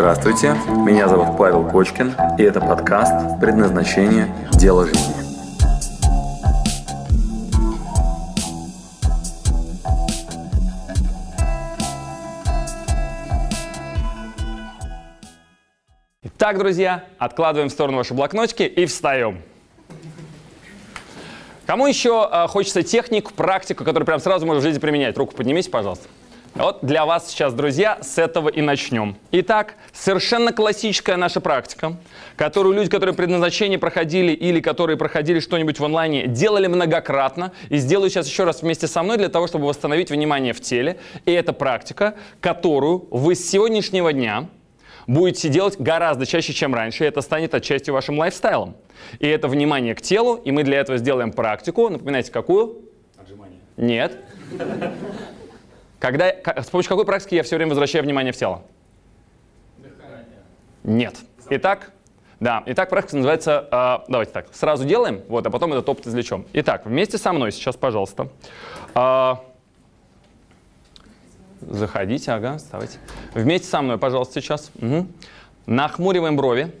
Здравствуйте, меня зовут Павел Кочкин, и это подкаст «Предназначение. Дело жизни». Так, друзья, откладываем в сторону ваши блокнотики и встаем. Кому еще э, хочется технику, практику, которую прям сразу можно в жизни применять? Руку поднимите, пожалуйста. Вот для вас сейчас, друзья, с этого и начнем. Итак, совершенно классическая наша практика, которую люди, которые предназначение проходили или которые проходили что-нибудь в онлайне, делали многократно и сделаю сейчас еще раз вместе со мной для того, чтобы восстановить внимание в теле. И это практика, которую вы с сегодняшнего дня будете делать гораздо чаще, чем раньше, и это станет отчасти вашим лайфстайлом. И это внимание к телу, и мы для этого сделаем практику. Напоминайте, какую? Отжимание. Нет. Когда, с помощью какой практики я все время возвращаю внимание в тело? Дыхание. Нет. Итак, да, итак, практика называется, э, давайте так, сразу делаем, вот, а потом этот опыт извлечем. Итак, вместе со мной сейчас, пожалуйста. Э, Заходите, ага, вставайте. Вместе со мной, пожалуйста, сейчас. Угу. Нахмуриваем брови.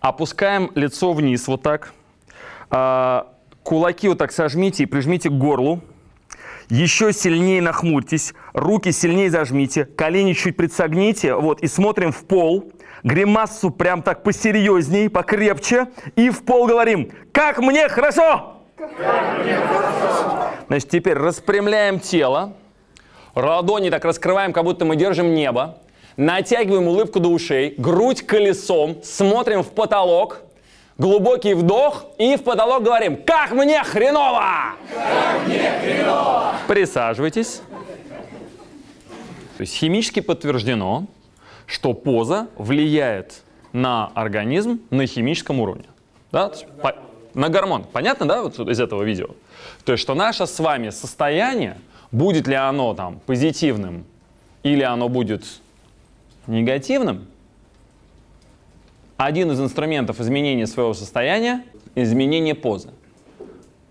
Опускаем лицо вниз вот так. А, кулаки вот так сожмите и прижмите к горлу. Еще сильнее нахмурьтесь. Руки сильнее зажмите. Колени чуть присогните. Вот, и смотрим в пол. Гримассу прям так посерьезней, покрепче. И в пол говорим! Как мне хорошо! Значит, теперь распрямляем тело. Ладони так раскрываем, как будто мы держим небо. Натягиваем улыбку до ушей, грудь колесом, смотрим в потолок, глубокий вдох и в потолок говорим «Как мне хреново!» Как мне хреново! Присаживайтесь. То есть химически подтверждено, что поза влияет на организм на химическом уровне. Да? По, на гормон. Понятно, да, вот из этого видео? То есть, что наше с вами состояние – Будет ли оно там позитивным или оно будет негативным, один из инструментов изменения своего состояния – изменение позы.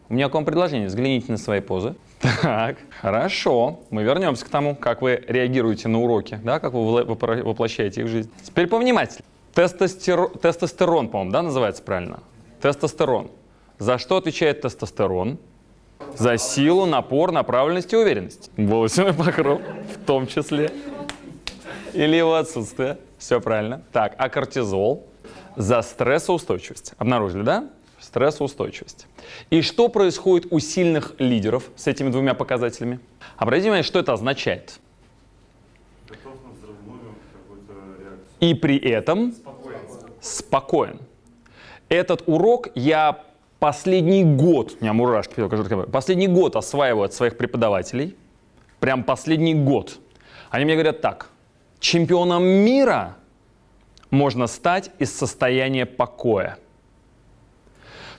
У меня к вам предложение. Взгляните на свои позы. Так, хорошо. Мы вернемся к тому, как вы реагируете на уроки, да, как вы воплощаете их в жизнь. Теперь повнимательнее. Тестостерон, тестостерон по-моему, да, называется правильно? Тестостерон. За что отвечает тестостерон? За силу, напор, направленность и уверенность. Волосяной покров в том числе. Или его отсутствие. Все правильно. Так, а кортизол? За стрессоустойчивость. Обнаружили, да? Стрессоустойчивость. И что происходит у сильных лидеров с этими двумя показателями? Обратите внимание, что это означает. И при этом спокоен. спокоен. Этот урок я последний год, у меня мурашки, последний год осваиваю от своих преподавателей, прям последний год. Они мне говорят так, чемпионом мира можно стать из состояния покоя.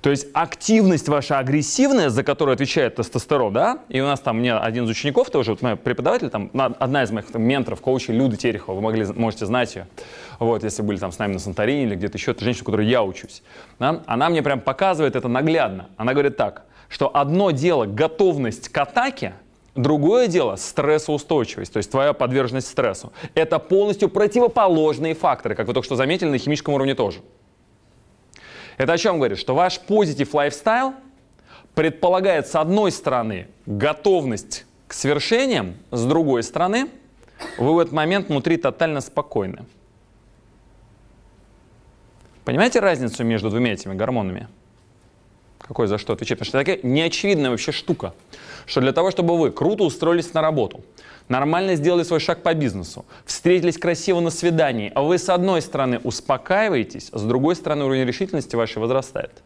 То есть активность ваша агрессивная, за которую отвечает тестостерон, да, и у нас там мне один из учеников тоже, вот мой преподаватель, там, одна из моих там, менторов, коучей, Люда Терехова, вы могли, можете знать ее, вот, если были там с нами на Санторине или где-то еще, это женщина, которой я учусь, да, она мне прям показывает это наглядно. Она говорит так, что одно дело готовность к атаке, Другое дело – стрессоустойчивость, то есть твоя подверженность стрессу. Это полностью противоположные факторы, как вы только что заметили, на химическом уровне тоже. Это о чем говорит? Что ваш позитив лайфстайл предполагает, с одной стороны, готовность к свершениям, с другой стороны, вы в этот момент внутри тотально спокойны. Понимаете разницу между двумя этими гормонами? Какой за что отвечает? Потому что это такая неочевидная вообще штука, что для того, чтобы вы круто устроились на работу, нормально сделали свой шаг по бизнесу, встретились красиво на свидании, а вы с одной стороны успокаиваетесь, а с другой стороны уровень решительности вашей возрастает.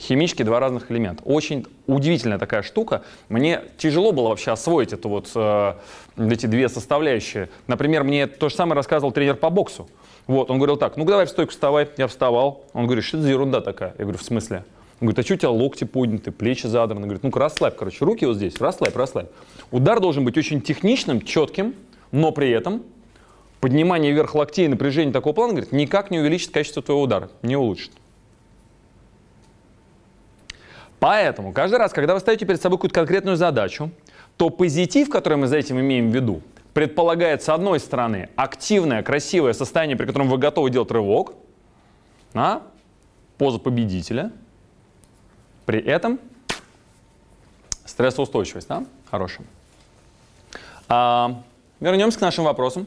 Химически два разных элемента. Очень удивительная такая штука. Мне тяжело было вообще освоить эту вот, э, эти две составляющие. Например, мне то же самое рассказывал тренер по боксу. Вот, он говорил так, ну давай в стойку вставай. Я вставал. Он говорит, что это за ерунда такая? Я говорю, в смысле? Он говорит, а что у тебя локти подняты, плечи задраны? Говорит, ну-ка расслабь, короче, руки вот здесь, расслабь, расслабь. Удар должен быть очень техничным, четким, но при этом поднимание вверх локтей и напряжение такого плана, говорит, никак не увеличит качество твоего удара, не улучшит. Поэтому каждый раз, когда вы ставите перед собой какую-то конкретную задачу, то позитив, который мы за этим имеем в виду, предполагает, с одной стороны, активное, красивое состояние, при котором вы готовы делать рывок, а? поза победителя, при этом стрессоустойчивость, да? Хорошая. А, вернемся к нашим вопросам.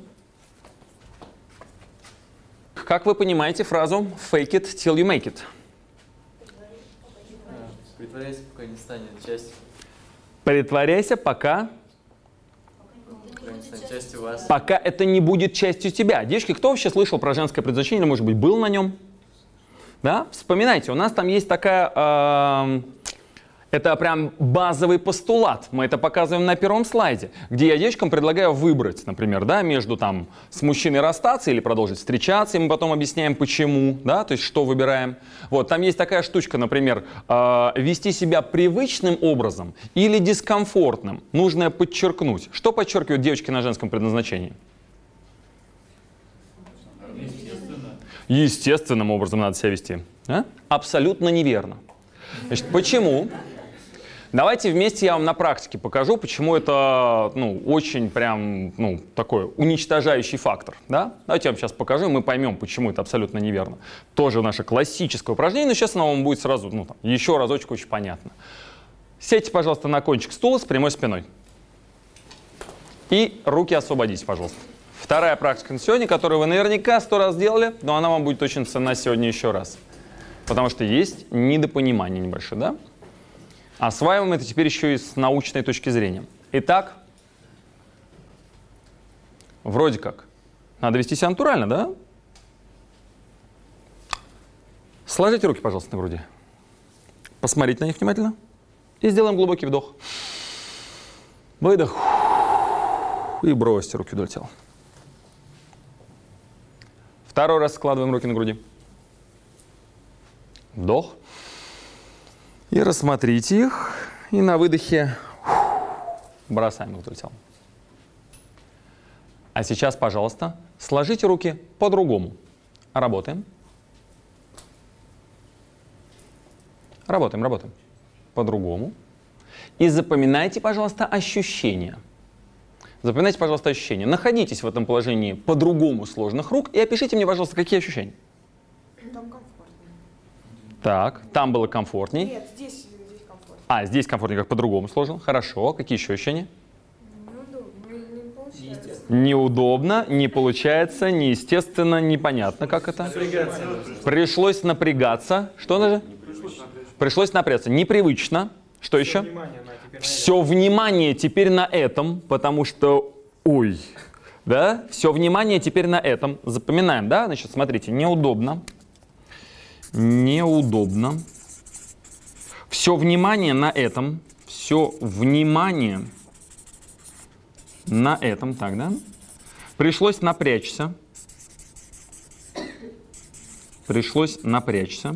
Как вы понимаете фразу «fake it till you make it»? Притворяйся, пока не станет частью, Притворяйся, пока, пока это не будет частью тебя. Девочки, кто вообще слышал про женское предназначение, может быть, был на нем? Да? Вспоминайте, у нас там есть такая... эм, это прям базовый постулат. Мы это показываем на первом слайде, где я девочкам предлагаю выбрать, например, да, между там с мужчиной расстаться или продолжить встречаться, и мы потом объясняем, почему, да, то есть что выбираем. Вот, там есть такая штучка, например, э, вести себя привычным образом или дискомфортным. Нужно подчеркнуть. Что подчеркивают девочки на женском предназначении? Естественным образом надо себя вести. А? Абсолютно неверно. Значит, почему? Давайте вместе я вам на практике покажу, почему это ну, очень прям ну, такой уничтожающий фактор. Да? Давайте я вам сейчас покажу, и мы поймем, почему это абсолютно неверно. Тоже наше классическое упражнение, но сейчас оно вам будет сразу ну, там, еще разочек очень понятно. Сядьте, пожалуйста, на кончик стула с прямой спиной. И руки освободите, пожалуйста. Вторая практика на сегодня, которую вы наверняка сто раз делали, но она вам будет очень ценна сегодня еще раз. Потому что есть недопонимание небольшое, да? Осваиваем это теперь еще и с научной точки зрения. Итак, вроде как, надо вести себя натурально, да? Сложите руки, пожалуйста, на груди. Посмотрите на них внимательно. И сделаем глубокий вдох. Выдох. И бросьте руки вдоль тела. Второй раз складываем руки на груди. Вдох. И рассмотрите их. И на выдохе бросаем вдоль тела. А сейчас, пожалуйста, сложите руки по-другому. Работаем. Работаем, работаем. По-другому. И запоминайте, пожалуйста, ощущения. Запоминайте, пожалуйста, ощущения. Находитесь в этом положении по-другому сложных рук и опишите мне, пожалуйста, какие ощущения. Так, там было комфортней. Нет, здесь, здесь комфортно. А, здесь комфортнее, как по-другому сложно. Хорошо. Какие еще ощущения? Неудобно, не, не получается. Неудобно, не получается, неестественно, непонятно, как это. Пришлось напрягаться. Что даже? Пришлось напрягаться. Непривычно. Что еще? Все внимание теперь на этом, потому что, ой, да, все внимание теперь на этом. Запоминаем, да? Значит, смотрите, неудобно, неудобно. Все внимание на этом, все внимание на этом, так, да? Пришлось напрячься. Пришлось напрячься.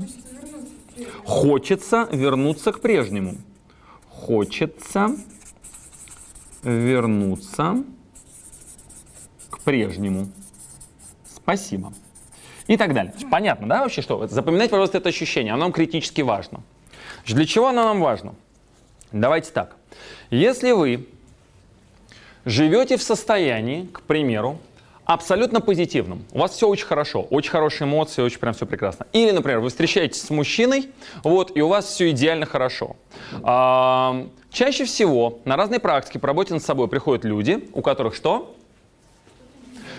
Хочется вернуться к прежнему. Хочется вернуться к прежнему. Спасибо. И так далее. Понятно, да, вообще что? Запоминайте, пожалуйста, это ощущение. Оно нам критически важно. Для чего оно нам важно? Давайте так. Если вы живете в состоянии, к примеру, абсолютно позитивном, у вас все очень хорошо, очень хорошие эмоции, очень прям все прекрасно. Или, например, вы встречаетесь с мужчиной, вот, и у вас все идеально хорошо. А, чаще всего на разные практики по работе над собой приходят люди, у которых что?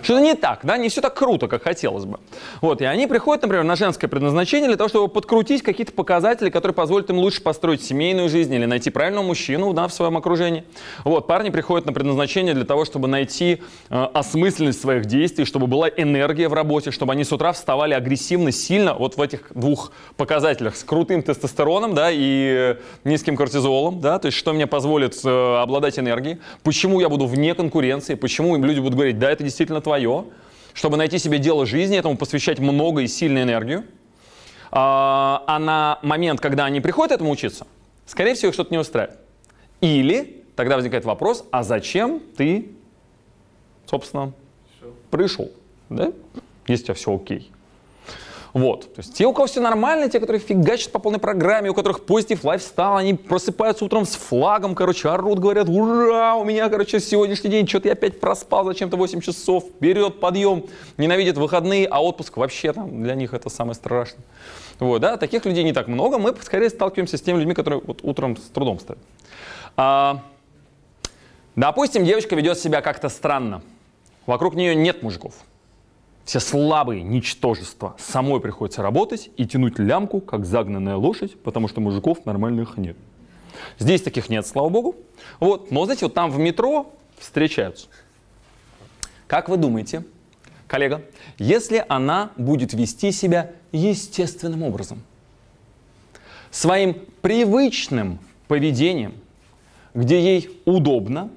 Что-то не так, да, не все так круто, как хотелось бы. Вот, и они приходят, например, на женское предназначение для того, чтобы подкрутить какие-то показатели, которые позволят им лучше построить семейную жизнь или найти правильного мужчину да, в своем окружении. Вот, парни приходят на предназначение для того, чтобы найти э, осмысленность своих действий, чтобы была энергия в работе, чтобы они с утра вставали агрессивно, сильно, вот в этих двух показателях, с крутым тестостероном, да, и низким кортизолом, да, то есть что мне позволит э, обладать энергией, почему я буду вне конкуренции, почему им люди будут говорить, да, это действительно твое, чтобы найти себе дело жизни, этому посвящать много и сильную энергию. А, а на момент, когда они приходят этому учиться, скорее всего, их что-то не устраивает. Или тогда возникает вопрос, а зачем ты, собственно, пришел, да? Если у тебя все окей. Вот. То есть те, у кого все нормально, те, которые фигачат по полной программе, у которых позитив лайфстайл, они просыпаются утром с флагом, короче, орут, говорят, ура, у меня, короче, сегодняшний день, что-то я опять проспал зачем-то 8 часов, вперед, подъем, ненавидят выходные, а отпуск вообще там для них это самое страшное. Вот, да, таких людей не так много, мы скорее сталкиваемся с теми людьми, которые вот утром с трудом встают. А, допустим, девочка ведет себя как-то странно, вокруг нее нет мужиков. Все слабые, ничтожества. Самой приходится работать и тянуть лямку, как загнанная лошадь, потому что мужиков нормальных нет. Здесь таких нет, слава богу. Вот. Но, знаете, вот там в метро встречаются. Как вы думаете, коллега, если она будет вести себя естественным образом, своим привычным поведением, где ей удобно,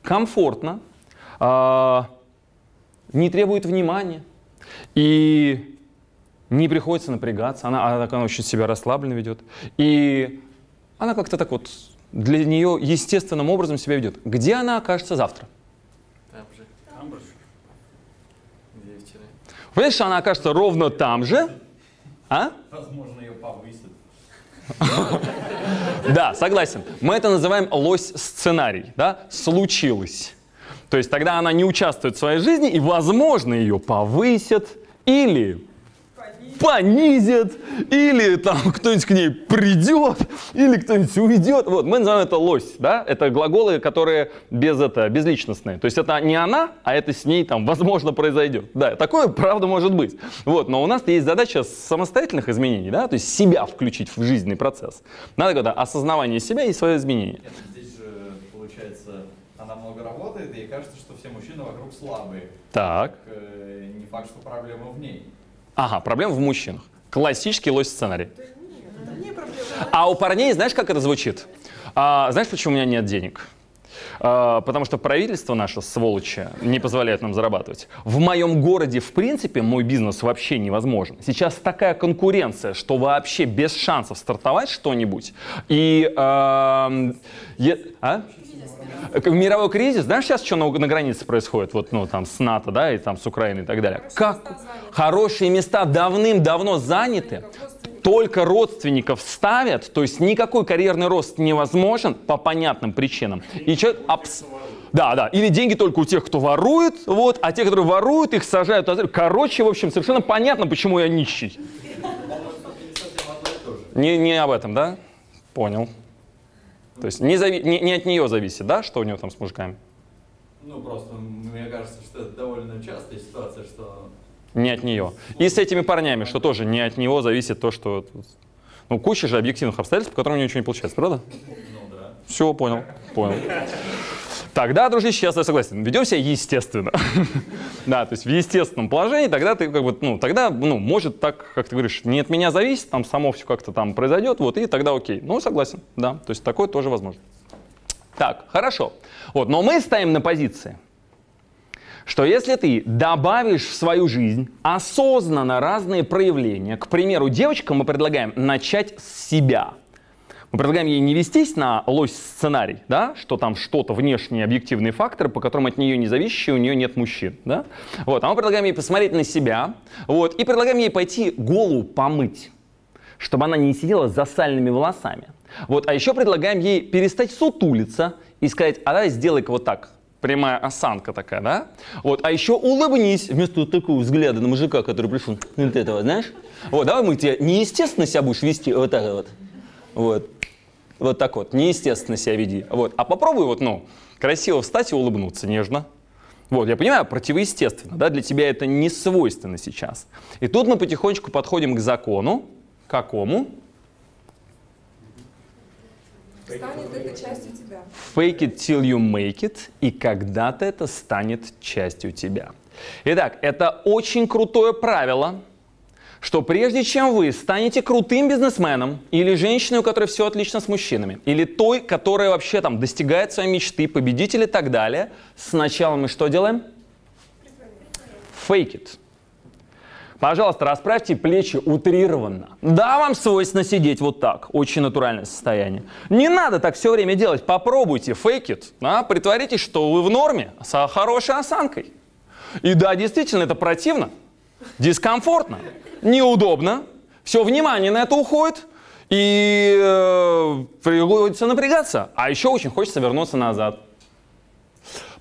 комфортно, а, не требует внимания и не приходится напрягаться, она, она, она очень себя расслабленно ведет. И она как-то так вот для нее естественным образом себя ведет. Где она окажется завтра? Там же. Там же. Где вчера? Понимаешь, что она окажется ровно там же? А? Возможно, ее повысят. Да, согласен. Мы это называем лось-сценарий. Да? Случилось. То есть тогда она не участвует в своей жизни, и, возможно, ее повысят или понизят, или там кто-нибудь к ней придет, или кто-нибудь уйдет. Вот, мы называем это лось, да? Это глаголы, которые без это, безличностные. То есть это не она, а это с ней там, возможно, произойдет. Да, такое, правда, может быть. Вот, но у нас есть задача самостоятельных изменений, да? То есть себя включить в жизненный процесс. Надо когда осознавание себя и свое изменение. Нет, здесь же, получается, она много работает, и ей кажется, что все мужчины вокруг слабые. Так. Э, Не факт, что проблема в ней. Ага, проблема в мужчинах. Классический лось-сценарий. Это не проблема. А у парней, знаешь, как это звучит? А, знаешь, почему у меня нет денег? А, потому что правительство наше, сволочи, не позволяет нам зарабатывать. В моем городе, в принципе, мой бизнес вообще невозможен. Сейчас такая конкуренция, что вообще без шансов стартовать что-нибудь. И... эм, е- а? К- Мировой кризис, знаешь сейчас, что на, на границе происходит, вот, ну, там, с НАТО, да, и там с Украиной и так далее? Как? Хорошие места давным-давно заняты, только родственников ставят, то есть никакой карьерный рост невозможен по понятным причинам. И человек абс- Да, да. Или деньги только у тех, кто ворует, вот, а те, которые воруют, их сажают. Короче, в общем, совершенно понятно, почему я нищий. Не, не об этом, да? Понял. То есть не, зави- не, не от нее зависит, да, что у нее там с мужиками? Ну, просто мне кажется, что это довольно частая ситуация, что Не от нее. И с этими парнями, что тоже не от него зависит то, что... Ну, куча же объективных обстоятельств, по которым у него ничего не получается, правда? ну да. Все, понял, понял. Тогда, дружище, я согласен. Ведем себя естественно. да, то есть в естественном положении тогда ты как бы, ну, тогда, ну, может так, как ты говоришь, не от меня зависит, там само все как-то там произойдет, вот, и тогда окей. Ну, согласен, да, то есть такое тоже возможно. Так, хорошо. Вот, но мы ставим на позиции, что если ты добавишь в свою жизнь осознанно разные проявления, к примеру, девочкам мы предлагаем начать с себя. Мы предлагаем ей не вестись на лось-сценарий, да, что там что-то внешние объективные факторы, по которым от нее не зависящие, у нее нет мужчин. Да? Вот, а мы предлагаем ей посмотреть на себя вот, и предлагаем ей пойти голову помыть, чтобы она не сидела с засальными волосами. Вот, а еще предлагаем ей перестать сутулиться и сказать, а давай сделай-ка вот так, прямая осанка такая, да? Вот, а еще улыбнись вместо вот такого взгляда на мужика, который пришел, вот этого, знаешь? Вот, давай мы тебе неестественно себя будешь вести вот так вот. Вот. Вот так вот, неестественно себя веди. Вот. А попробуй вот, ну, красиво встать и улыбнуться нежно. Вот, я понимаю, противоестественно, да, для тебя это не свойственно сейчас. И тут мы потихонечку подходим к закону. Какому? Станет это частью тебя. Fake it till you make it, и когда-то это станет частью тебя. Итак, это очень крутое правило, что прежде чем вы станете крутым бизнесменом или женщиной, у которой все отлично с мужчинами, или той, которая вообще там достигает своей мечты, победитель и так далее, сначала мы что делаем? Fake it. Пожалуйста, расправьте плечи утрированно. Да, вам свойственно сидеть вот так. Очень натуральное состояние. Не надо так все время делать. Попробуйте, fake it. Да? Притворитесь, что вы в норме, с хорошей осанкой. И да, действительно, это противно. Дискомфортно, неудобно, все внимание на это уходит, и э, приходится напрягаться. А еще очень хочется вернуться назад.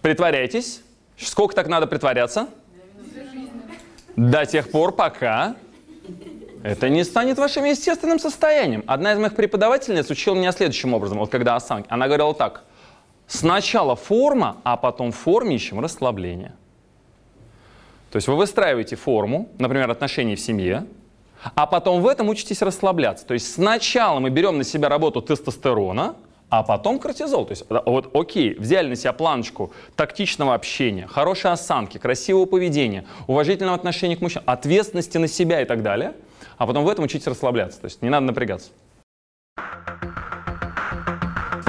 Притворяйтесь. Сколько так надо притворяться? До тех пор, пока это не станет вашим естественным состоянием. Одна из моих преподавательниц учила меня следующим образом, вот когда осанки. Она говорила так. Сначала форма, а потом в форме ищем расслабление. То есть вы выстраиваете форму, например, отношений в семье, а потом в этом учитесь расслабляться. То есть сначала мы берем на себя работу тестостерона, а потом кортизол. То есть вот окей, взяли на себя планочку тактичного общения, хорошей осанки, красивого поведения, уважительного отношения к мужчинам, ответственности на себя и так далее, а потом в этом учитесь расслабляться. То есть не надо напрягаться.